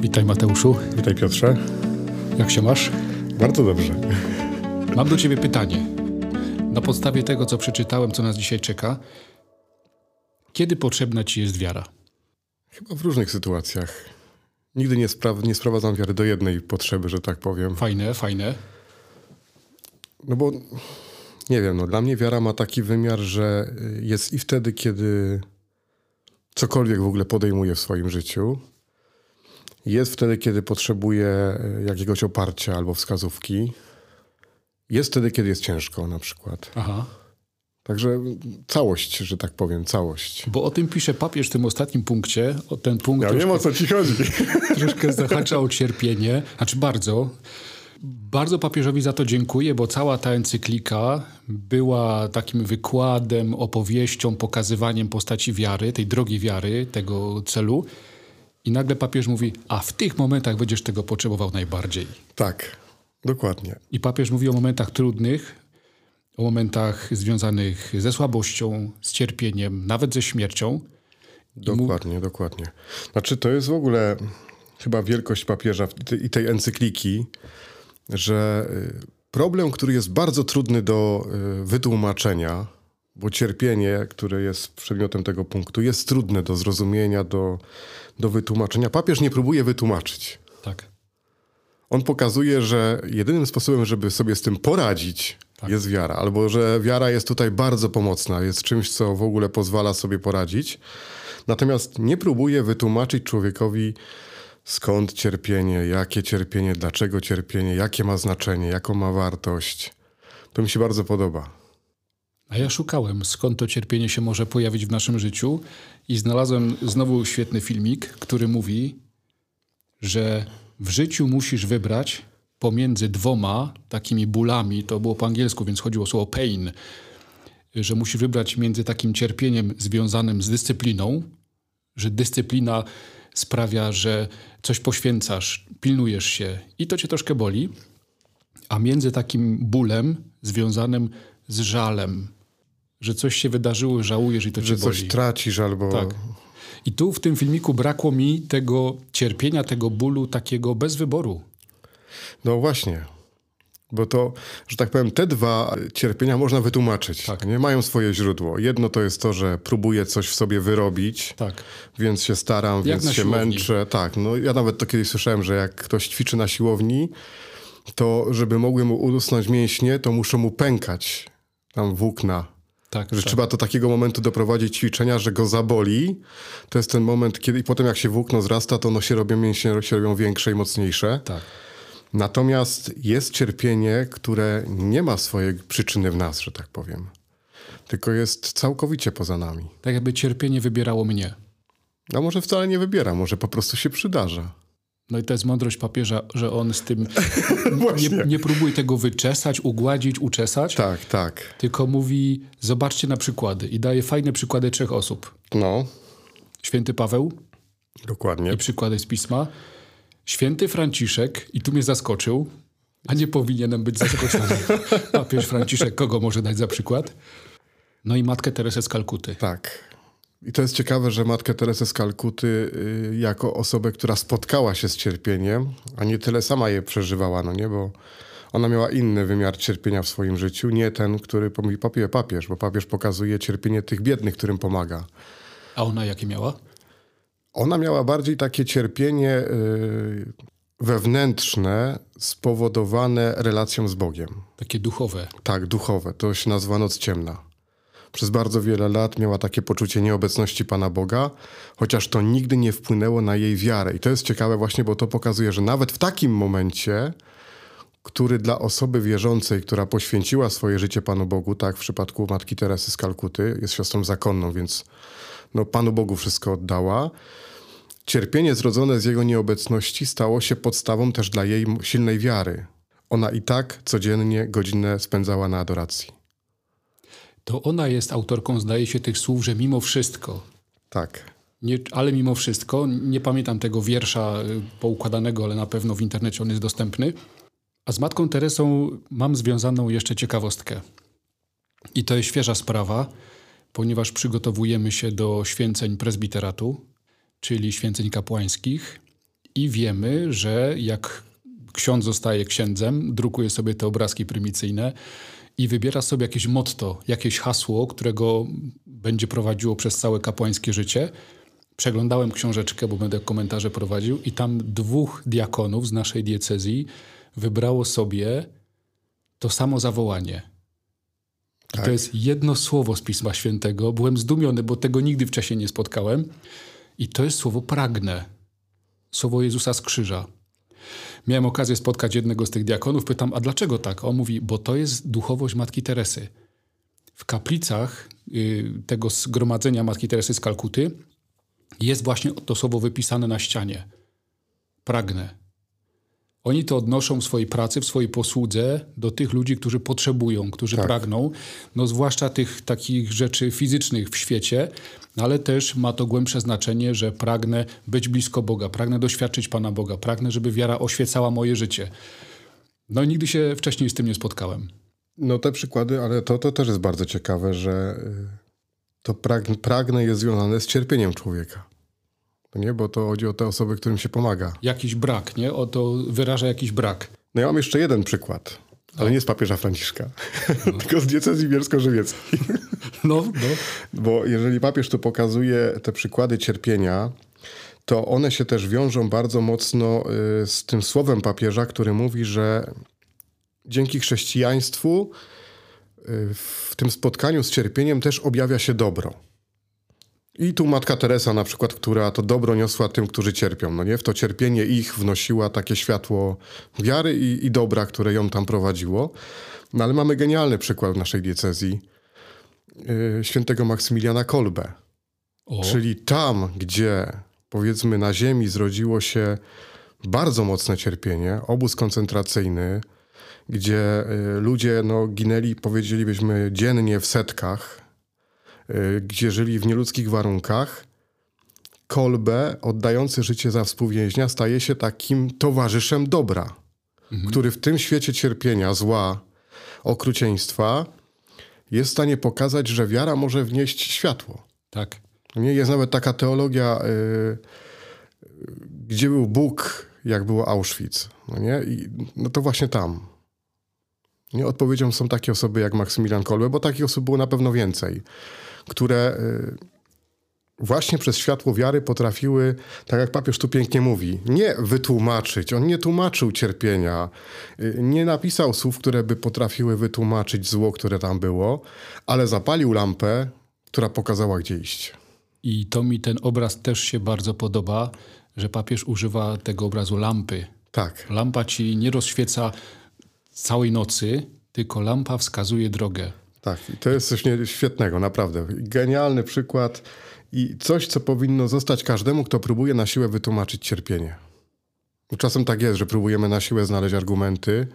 Witaj Mateuszu. Witaj Piotrze. Jak się masz? Bardzo dobrze. Mam do ciebie pytanie. Na podstawie tego, co przeczytałem, co nas dzisiaj czeka, kiedy potrzebna ci jest wiara? Chyba w różnych sytuacjach. Nigdy nie, spra- nie sprowadzam wiary do jednej potrzeby, że tak powiem. Fajne, fajne. No bo nie wiem, no dla mnie wiara ma taki wymiar, że jest i wtedy, kiedy cokolwiek w ogóle podejmuję w swoim życiu. Jest wtedy, kiedy potrzebuję e, jakiegoś oparcia albo wskazówki. Jest wtedy, kiedy jest ciężko na przykład. Aha. Także całość, że tak powiem, całość. Bo o tym pisze papież w tym ostatnim punkcie. O ten punkt Ja troszkę, wiem o co ci chodzi. troszkę zahacza o cierpienie. Znaczy bardzo. Bardzo papieżowi za to dziękuję, bo cała ta encyklika była takim wykładem, opowieścią, pokazywaniem postaci wiary, tej drogi wiary, tego celu. I nagle papież mówi, a w tych momentach będziesz tego potrzebował najbardziej. Tak, dokładnie. I papież mówi o momentach trudnych, o momentach związanych ze słabością, z cierpieniem, nawet ze śmiercią. Dokładnie, dokładnie. Znaczy, to jest w ogóle chyba wielkość papieża i tej encykliki, że y, problem, który jest bardzo trudny do y, wytłumaczenia, bo cierpienie, które jest przedmiotem tego punktu, jest trudne do zrozumienia, do, do wytłumaczenia. Papież nie próbuje wytłumaczyć. Tak. On pokazuje, że jedynym sposobem, żeby sobie z tym poradzić, jest wiara. Albo że wiara jest tutaj bardzo pomocna, jest czymś, co w ogóle pozwala sobie poradzić. Natomiast nie próbuje wytłumaczyć człowiekowi, skąd cierpienie, jakie cierpienie, dlaczego cierpienie, jakie ma znaczenie, jaką ma wartość. To mi się bardzo podoba. A ja szukałem, skąd to cierpienie się może pojawić w naszym życiu i znalazłem znowu świetny filmik, który mówi, że w życiu musisz wybrać pomiędzy dwoma takimi bólami, to było po angielsku, więc chodziło o słowo pain, że musisz wybrać między takim cierpieniem związanym z dyscypliną, że dyscyplina sprawia, że coś poświęcasz, pilnujesz się i to cię troszkę boli, a między takim bólem związanym z żalem, że coś się wydarzyło, żałujesz i to Że cię boli. coś tracisz albo... Tak. I tu w tym filmiku brakło mi tego cierpienia, tego bólu takiego bez wyboru. No właśnie. Bo to, że tak powiem, te dwa cierpienia można wytłumaczyć. Tak. Nie mają swoje źródło. Jedno to jest to, że próbuję coś w sobie wyrobić, Tak. więc się staram, Jak więc się siłowni. męczę. Tak, no ja nawet to kiedyś słyszałem, że jak ktoś ćwiczy na siłowni, to żeby mogły mu urosnąć mięśnie, to muszą mu pękać tam włókna. Tak, Że tak. trzeba do takiego momentu doprowadzić ćwiczenia, że go zaboli. To jest ten moment, kiedy i potem jak się włókno zrasta, to ono się robią, mięśnie się robią większe i mocniejsze. tak. Natomiast jest cierpienie, które nie ma swojej przyczyny w nas, że tak powiem. Tylko jest całkowicie poza nami. Tak jakby cierpienie wybierało mnie. A może wcale nie wybiera, może po prostu się przydarza. No i to jest mądrość papieża, że on z tym nie, nie próbuje tego wyczesać, ugładzić, uczesać, Tak, tak. tylko mówi, zobaczcie na przykłady i daje fajne przykłady trzech osób. No, Święty Paweł dokładnie. i przykłady z pisma. Święty Franciszek, i tu mnie zaskoczył, a nie powinienem być zaskoczony. Papież Franciszek, kogo może dać za przykład? No i matkę Teresę z Kalkuty. Tak. I to jest ciekawe, że matkę Teresę z Kalkuty y, jako osobę, która spotkała się z cierpieniem, a nie tyle sama je przeżywała, no nie, bo ona miała inny wymiar cierpienia w swoim życiu, nie ten, który mówi papież, papież, bo papież pokazuje cierpienie tych biednych, którym pomaga. A ona jakie miała? Ona miała bardziej takie cierpienie y, wewnętrzne, spowodowane relacją z Bogiem. Takie duchowe. Tak, duchowe. To się nazywa noc ciemna. Przez bardzo wiele lat miała takie poczucie nieobecności Pana Boga, chociaż to nigdy nie wpłynęło na jej wiarę. I to jest ciekawe właśnie, bo to pokazuje, że nawet w takim momencie, który dla osoby wierzącej, która poświęciła swoje życie Panu Bogu, tak w przypadku Matki Teresy z Kalkuty, jest siostrą zakonną, więc no, Panu Bogu wszystko oddała, cierpienie zrodzone z jego nieobecności stało się podstawą też dla jej silnej wiary. Ona i tak codziennie godzinę spędzała na adoracji. To ona jest autorką, zdaje się, tych słów, że mimo wszystko, Tak. nie, ale mimo wszystko, nie pamiętam tego wiersza y, poukładanego, ale na pewno w internecie on jest dostępny. A z Matką Teresą mam związaną jeszcze ciekawostkę. I to jest świeża sprawa, ponieważ przygotowujemy się do święceń prezbiteratu, czyli święceń kapłańskich. I wiemy, że jak ksiądz zostaje księdzem, drukuje sobie te obrazki prymicyjne i wybiera sobie jakieś motto, jakieś hasło, którego będzie prowadziło przez całe kapłańskie życie. Przeglądałem książeczkę, bo będę komentarze prowadził, i tam dwóch diakonów z naszej diecezji wybrało sobie to samo zawołanie. Tak. To jest jedno słowo z Pisma Świętego. Byłem zdumiony, bo tego nigdy wcześniej nie spotkałem. I to jest słowo pragnę. Słowo Jezusa z krzyża. Miałem okazję spotkać jednego z tych diakonów. Pytam, a dlaczego tak? On mówi, bo to jest duchowość Matki Teresy. W kaplicach y, tego zgromadzenia Matki Teresy z Kalkuty jest właśnie to słowo wypisane na ścianie. Pragnę. Oni to odnoszą w swojej pracy, w swojej posłudze do tych ludzi, którzy potrzebują, którzy tak. pragną, no zwłaszcza tych takich rzeczy fizycznych w świecie, ale też ma to głębsze znaczenie, że pragnę być blisko Boga, pragnę doświadczyć Pana Boga, pragnę, żeby wiara oświecała moje życie. No i nigdy się wcześniej z tym nie spotkałem. No te przykłady, ale to, to też jest bardzo ciekawe, że y, to pragnę jest związane z cierpieniem człowieka. No nie, bo to chodzi o te osoby, którym się pomaga. Jakiś brak, nie? O to wyraża jakiś brak. No ja mam jeszcze jeden przykład, ale no. nie z papieża Franciszka, no. tylko z diecezji bielsko-żywieckiej. No, no. Bo jeżeli papież tu pokazuje te przykłady cierpienia, to one się też wiążą bardzo mocno y, z tym słowem papieża, który mówi, że dzięki chrześcijaństwu y, w tym spotkaniu z cierpieniem też objawia się dobro. I tu Matka Teresa na przykład, która to dobro niosła tym, którzy cierpią, no nie? W to cierpienie ich wnosiła takie światło wiary i, i dobra, które ją tam prowadziło. No ale mamy genialny przykład w naszej diecezji yy, świętego Maksymiliana Kolbe. O. Czyli tam, gdzie powiedzmy na ziemi zrodziło się bardzo mocne cierpienie, obóz koncentracyjny, gdzie y, ludzie no, ginęli, powiedzielibyśmy, dziennie w setkach, gdzie żyli w nieludzkich warunkach, Kolbe, oddający życie za współwięźnia, staje się takim towarzyszem dobra, mhm. który w tym świecie cierpienia, zła, okrucieństwa jest w stanie pokazać, że wiara może wnieść światło. Tak. Nie jest nawet taka teologia, yy, gdzie był Bóg, jak było Auschwitz. No, nie? I, no to właśnie tam. Nie? Odpowiedzią są takie osoby jak Maksymilian Kolbe, bo takich osób było na pewno więcej które y, właśnie przez światło wiary potrafiły, tak jak papież tu pięknie mówi, nie wytłumaczyć. On nie tłumaczył cierpienia, y, nie napisał słów, które by potrafiły wytłumaczyć zło, które tam było, ale zapalił lampę, która pokazała, gdzie iść. I to mi ten obraz też się bardzo podoba, że papież używa tego obrazu lampy. Tak. Lampa ci nie rozświeca całej nocy, tylko lampa wskazuje drogę. Tak, i to jest coś świetnego, naprawdę. Genialny przykład i coś, co powinno zostać każdemu, kto próbuje na siłę wytłumaczyć cierpienie. Czasem tak jest, że próbujemy na siłę znaleźć argumenty.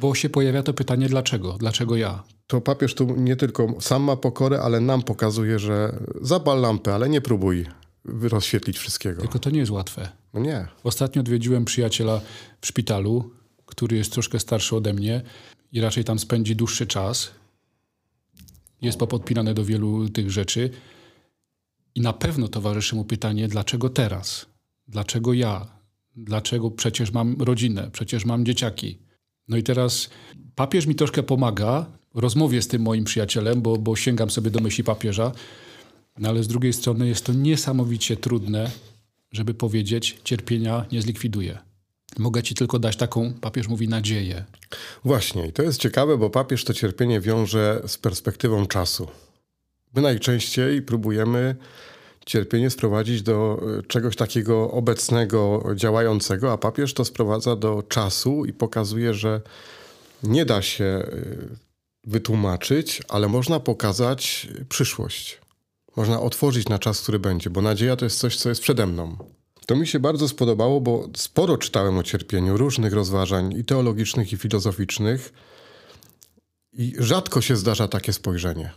Bo się pojawia to pytanie, dlaczego? Dlaczego ja? To papież tu nie tylko sam ma pokorę, ale nam pokazuje, że zapal lampę, ale nie próbuj rozświetlić wszystkiego. Tylko to nie jest łatwe. No nie. Ostatnio odwiedziłem przyjaciela w szpitalu, który jest troszkę starszy ode mnie i raczej tam spędzi dłuższy czas jest popodpinane do wielu tych rzeczy. I na pewno towarzyszy mu pytanie, dlaczego teraz? Dlaczego ja? Dlaczego przecież mam rodzinę, przecież mam dzieciaki? No i teraz papież mi troszkę pomaga w rozmowie z tym moim przyjacielem, bo, bo sięgam sobie do myśli papieża, no ale z drugiej strony jest to niesamowicie trudne, żeby powiedzieć, cierpienia nie zlikwiduje. Mogę ci tylko dać taką, papież mówi, nadzieję. Właśnie, i to jest ciekawe, bo papież to cierpienie wiąże z perspektywą czasu. My najczęściej próbujemy cierpienie sprowadzić do e, czegoś takiego obecnego, działającego, a papież to sprowadza do czasu i pokazuje, że nie da się e, wytłumaczyć, ale można pokazać przyszłość. Można otworzyć na czas, który będzie, bo nadzieja to jest coś, co jest przede mną. To mi się bardzo spodobało, bo sporo czytałem o cierpieniu, różnych rozważań i teologicznych, i filozoficznych, i rzadko się zdarza takie spojrzenie.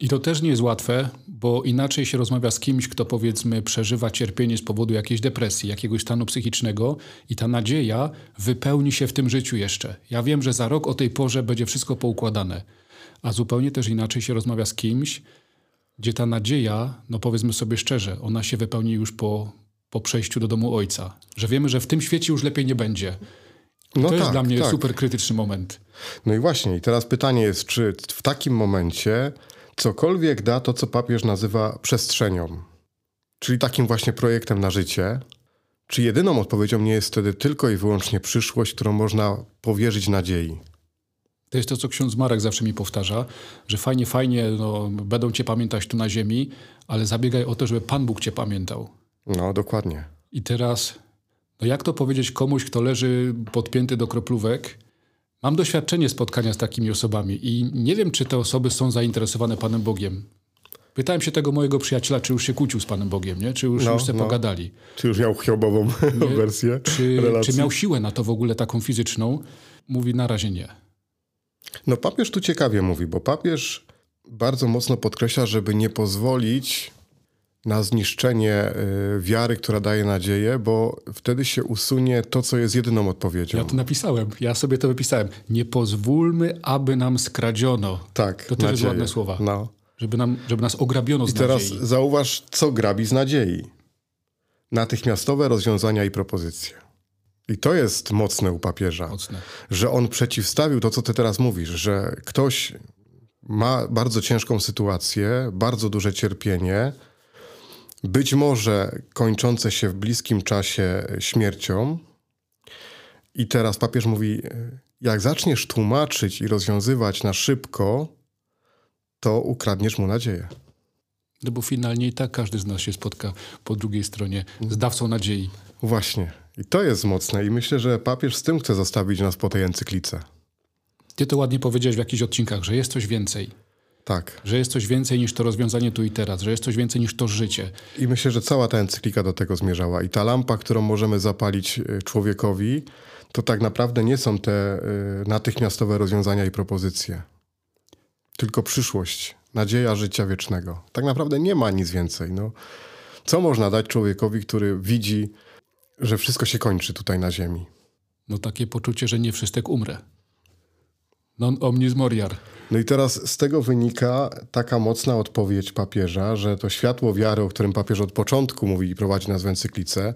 I to też nie jest łatwe, bo inaczej się rozmawia z kimś, kto powiedzmy przeżywa cierpienie z powodu jakiejś depresji, jakiegoś stanu psychicznego i ta nadzieja wypełni się w tym życiu jeszcze. Ja wiem, że za rok o tej porze będzie wszystko poukładane. A zupełnie też inaczej się rozmawia z kimś, gdzie ta nadzieja, no powiedzmy sobie szczerze, ona się wypełni już po po przejściu do domu ojca. Że wiemy, że w tym świecie już lepiej nie będzie. No to jest tak, dla mnie tak. super krytyczny moment. No i właśnie, i teraz pytanie jest, czy w takim momencie cokolwiek da to, co papież nazywa przestrzenią, czyli takim właśnie projektem na życie, czy jedyną odpowiedzią nie jest wtedy tylko i wyłącznie przyszłość, którą można powierzyć nadziei? To jest to, co ksiądz Marek zawsze mi powtarza, że fajnie, fajnie, no, będą cię pamiętać tu na ziemi, ale zabiegaj o to, żeby Pan Bóg cię pamiętał. No, dokładnie. I teraz, no jak to powiedzieć komuś, kto leży podpięty do kroplówek? Mam doświadczenie spotkania z takimi osobami i nie wiem, czy te osoby są zainteresowane Panem Bogiem. Pytałem się tego mojego przyjaciela, czy już się kłócił z Panem Bogiem, nie? czy już, No, już se no. pogadali. Czy już miał hiobową wersję Czy, relacji? czy miał siłę na to w ogóle taką fizyczną? Mówi, na razie nie. No papież tu ciekawie mówi, bo papież bardzo mocno podkreśla, żeby nie pozwolić na zniszczenie y, wiary, która daje nadzieję, bo wtedy się usunie to, co jest jedyną odpowiedzią. Ja to napisałem, ja sobie to wypisałem. Nie pozwólmy, aby nam skradziono. tak, To też jest ładne słowa. No. Żeby, nam, żeby nas ograbiono z I teraz nadziei. zauważ, co grabi z nadziei. Natychmiastowe rozwiązania i propozycje. I to jest mocne u papieża, Mocne. że on przeciwstawił to, co ty teraz mówisz, że ktoś ma bardzo ciężką sytuację, bardzo duże cierpienie, być może kończące się w bliskim czasie śmiercią. I teraz papież mówi: Jak zaczniesz tłumaczyć i rozwiązywać na szybko, to ukradniesz mu nadzieję. No bo finalnie i tak każdy z nas się spotka po drugiej stronie z dawcą nadziei. Właśnie. I to jest mocne. I myślę, że papież z tym chce zostawić nas po tej encyklice. Ty to ładnie powiedziałeś w jakichś odcinkach, że jest coś więcej. Tak. Że jest coś więcej niż to rozwiązanie tu i teraz, że jest coś więcej niż to życie. I myślę, że cała ta encyklika do tego zmierzała. I ta lampa, którą możemy zapalić y, człowiekowi, to tak naprawdę nie są te y, natychmiastowe rozwiązania i propozycje, tylko przyszłość, nadzieja życia wiecznego. Tak naprawdę nie ma nic więcej. No, co można dać człowiekowi, który widzi, że wszystko się kończy tutaj na ziemi? No takie poczucie, że nie wszystek umrę. Non omnis moriar. No i teraz z tego wynika taka mocna odpowiedź papieża, że to światło wiary, o którym papież od początku mówi i prowadzi nas w encyklice,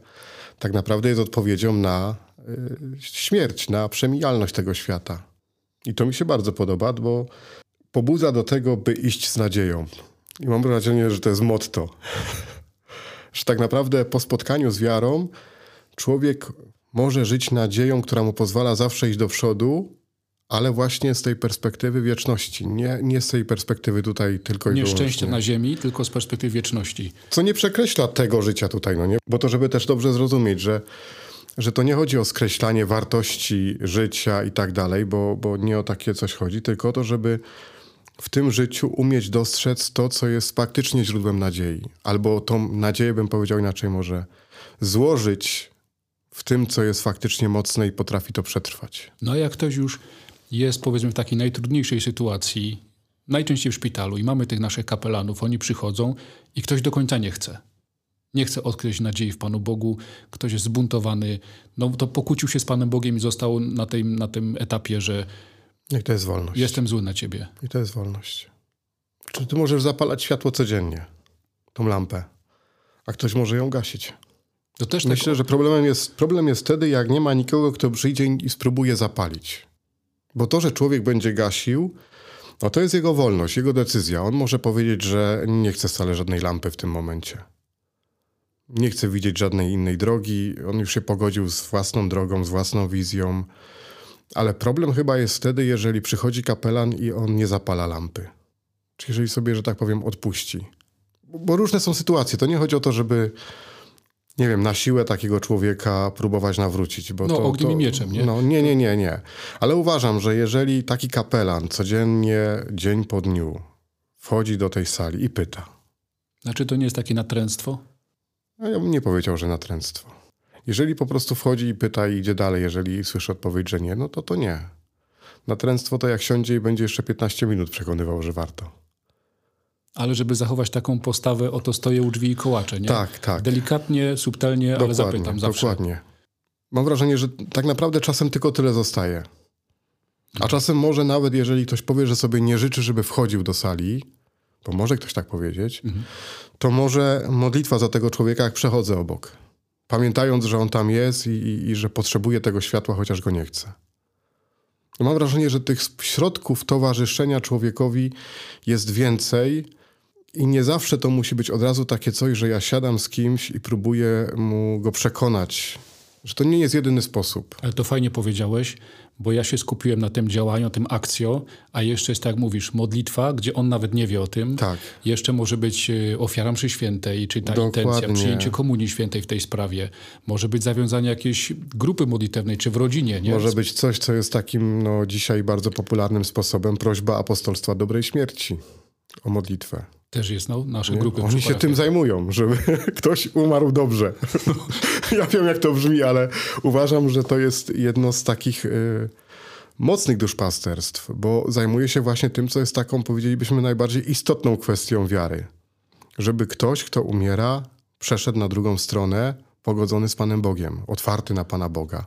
tak naprawdę jest odpowiedzią na y, śmierć, na przemijalność tego świata. I to mi się bardzo podoba, bo pobudza do tego, by iść z nadzieją. I mam wrażenie, że to jest motto. że tak naprawdę po spotkaniu z wiarą człowiek może żyć nadzieją, która mu pozwala zawsze iść do przodu, ale właśnie z tej perspektywy wieczności, nie, nie z tej perspektywy tutaj tylko i Nie wyłącznie. szczęście na ziemi, tylko z perspektywy wieczności. Co nie przekreśla tego życia tutaj, no nie? Bo to, żeby też dobrze zrozumieć, że, że to nie chodzi o skreślanie wartości życia i tak dalej, bo, bo nie o takie coś chodzi, tylko o to, żeby w tym życiu umieć dostrzec to, co jest faktycznie źródłem nadziei. Albo tą nadzieję, bym powiedział inaczej, może złożyć w tym, co jest faktycznie mocne i potrafi to przetrwać. No jak ktoś już jest powiedzmy w takiej najtrudniejszej sytuacji, najczęściej w szpitalu i mamy tych naszych kapelanów, oni przychodzą i ktoś do końca nie chce. Nie chce odkryć nadziei w Panu Bogu, ktoś jest zbuntowany, no to pokłócił się z Panem Bogiem i został na tym, na tym etapie, że I to jest wolność. jestem zły na Ciebie. I to jest wolność. Czy ty możesz zapalać światło codziennie, tą lampę, a ktoś może ją gasić? To też tak, Myślę, że problemem jest, problem jest wtedy, jak nie ma nikogo, kto przyjdzie i spróbuje zapalić. Bo to, że człowiek będzie gasił, no to jest jego wolność, jego decyzja. On może powiedzieć, że nie chce wcale żadnej lampy w tym momencie. Nie chce widzieć żadnej innej drogi. On już się pogodził z własną drogą, z własną wizją. Ale problem chyba jest wtedy, jeżeli przychodzi kapelan i on nie zapala lampy. Czy jeżeli sobie, że tak powiem, odpuści. Bo- różne są sytuacje. To nie chodzi o to, żeby nie wiem, na siłę takiego człowieka próbować nawrócić. Bo No, to, ogniem to, i mieczem, nie? No, nie, nie, nie, nie. Ale uważam, że jeżeli taki kapelan codziennie, dzień po dniu wchodzi do tej sali i pyta, Znaczy to nie jest takie natręctwo? no ja bym nie powiedział, że natręctwo. Jeżeli po prostu wchodzi i pyta i idzie dalej, jeżeli słyszy odpowiedź, że nie, no to to nie. Natręctwo to jak siądzie i będzie jeszcze 15 minut przekonywał, że warto. Ale żeby zachować taką postawę, oto stoję u drzwi i kołaczę, nie? Tak, tak. Delikatnie, subtelnie, ale zapytam zawsze. Dokładnie. Mam wrażenie, że tak naprawdę czasem tylko tyle zostaje. A czasem może nawet, jeżeli ktoś powie, że sobie nie życzy, żeby wchodził do sali, bo może ktoś tak powiedzieć, Mhm. to może modlitwa za tego człowieka, jak przechodzę obok. pamiętając, że on tam jest i, i, i że potrzebuje tego światła, chociaż go nie chce. Mam wrażenie, że tych środków towarzyszenia człowiekowi jest więcej i nie zawsze to musi być od razu takie coś, że ja siadam z kimś i próbuję mu go przekonać, że to nie jest jedyny sposób. Ale to fajnie powiedziałeś, bo ja się skupiłem na tym działaniu, tym akcją, a jeszcze jest, tak jak mówisz, modlitwa, gdzie on nawet nie wie o tym. Tak. Jeszcze może być e, ofiara mszy świętej, czy ta Dokładnie. intencja, przyjęcie komunii świętej w tej sprawie. Może być zawiązanie jakiejś grupy modlitewnej, czy w rodzinie. Nie? Może być coś, co jest takim no, dzisiaj bardzo popularnym sposobem, prośba apostolstwa dobrej śmierci o modlitwę. Też jest no, nasze grupy. Oni się tym zajmują, żeby ktoś umarł dobrze. ja wiem, jak to brzmi, ale uważam, że to jest jedno z takich y, mocnych duszpasterstw, bo zajmuje się właśnie tym, co jest taką, powiedzielibyśmy, najbardziej istotną kwestią wiary. Żeby ktoś, kto umiera, przeszedł na drugą stronę, pogodzony z Panem Bogiem, otwarty na Pana Boga.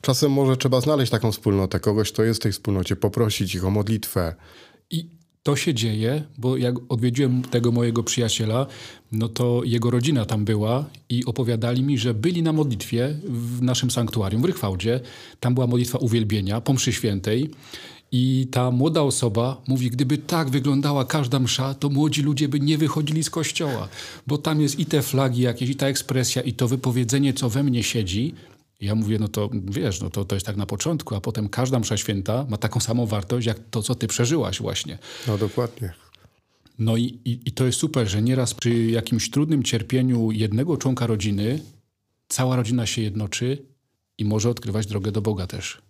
Czasem może trzeba znaleźć taką wspólnotę, kogoś, kto jest w tej wspólnocie, poprosić ich o modlitwę. I to się dzieje, bo jak odwiedziłem tego mojego przyjaciela, no to jego rodzina tam była i opowiadali mi, że byli na modlitwie w naszym sanktuarium w Rychwałdzie. Tam była modlitwa uwielbienia po mszy świętej. I ta młoda osoba mówi, gdyby tak wyglądała każda msza, to młodzi ludzie by nie wychodzili z kościoła, bo tam jest i te flagi jakieś, i ta ekspresja, i to wypowiedzenie, co we mnie siedzi, ja mówię, no to wiesz, no to, to jest tak na początku, a potem każda msza święta ma taką samą wartość, jak to, co ty przeżyłaś właśnie. No dokładnie. No i, i, i to jest super, że nieraz przy jakimś trudnym cierpieniu jednego członka rodziny cała rodzina się jednoczy i może odkrywać drogę do Boga też.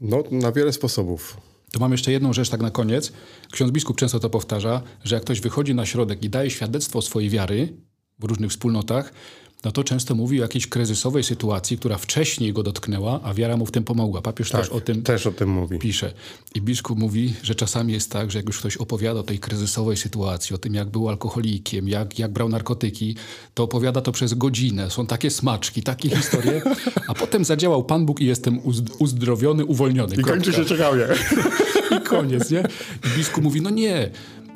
No, na wiele sposobów. To mam jeszcze jedną rzecz tak na koniec. Ksiądz biskup często to powtarza, że jak ktoś wychodzi na środek i daje świadectwo swojej wiary w różnych wspólnotach, no to często mówi o jakiejś kryzysowej sytuacji, która wcześniej go dotknęła, a wiara mu w tym pomogła. Papież tak, też o tym też o tym mówi. pisze. I biskup mówi, że czasami jest tak, że jak już ktoś opowiada o tej kryzysowej sytuacji, o tym jak był alkoholikiem, jak, jak brał narkotyki, to opowiada to przez godzinę. Są takie smaczki, takie historie, a potem zadziałał Pan Bóg i jestem uzdrowiony, uwolniony. I kończy się ciekawie. I koniec, nie? I biskup mówi, no nie,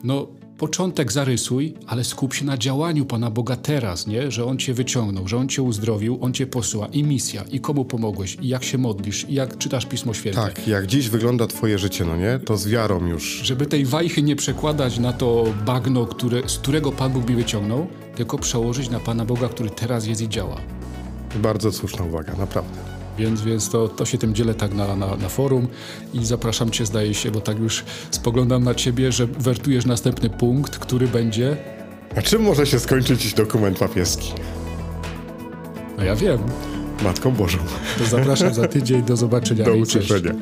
no początek zarysuj, ale skup się na działaniu Pana Boga teraz, nie? Że On cię wyciągnął, że On cię uzdrowił, On cię posła. I misja, i komu pomogłeś, i jak się modlisz, i jak czytasz Pismo Święte. Tak, jak dziś wygląda twoje życie, no nie? To z wiarą już. Żeby tej wajchy nie przekładać na to bagno, które, z którego Pan Bóg mi wyciągnął, tylko przełożyć na Pana Boga, który teraz jest i działa. Bardzo słuszna uwaga, naprawdę. Więc, więc to, to się tym dzielę tak na, na, na forum i zapraszam Cię, zdaje się, bo tak już spoglądam na Ciebie, że wertujesz następny punkt, który będzie... A czym może się skończyć dokument papieski? No ja wiem. Matką Bożą. To zapraszam za tydzień, do zobaczenia. Do usłyszenia.